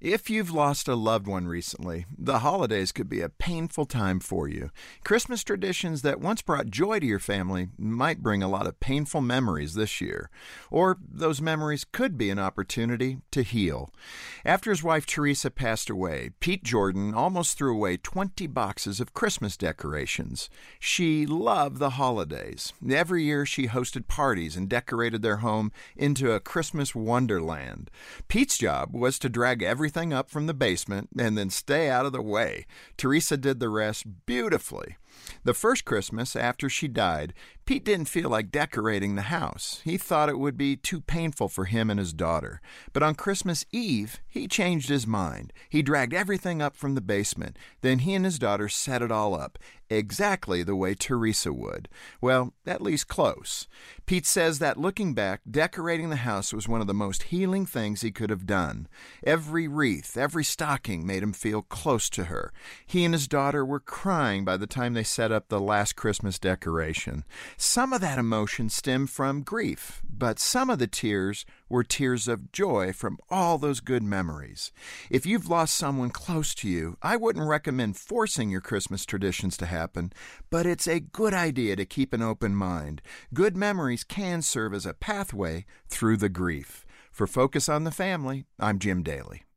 If you've lost a loved one recently, the holidays could be a painful time for you. Christmas traditions that once brought joy to your family might bring a lot of painful memories this year. Or those memories could be an opportunity to heal. After his wife Teresa passed away, Pete Jordan almost threw away 20 boxes of Christmas decorations. She loved the holidays. Every year she hosted parties and decorated their home into a Christmas wonderland. Pete's job was to drag every everything up from the basement and then stay out of the way. Teresa did the rest beautifully. The first Christmas after she died, Pete didn't feel like decorating the house. He thought it would be too painful for him and his daughter. But on Christmas Eve, he changed his mind. He dragged everything up from the basement. Then he and his daughter set it all up, exactly the way Teresa would. Well, at least close. Pete says that looking back, decorating the house was one of the most healing things he could have done. Every wreath, every stocking made him feel close to her. He and his daughter were crying by the time they set up the last Christmas decoration. Some of that emotion stemmed from grief, but some of the tears were tears of joy from all those good memories. If you've lost someone close to you, I wouldn't recommend forcing your Christmas traditions to happen, but it's a good idea to keep an open mind. Good memories can serve as a pathway through the grief. For Focus on the Family, I'm Jim Daly.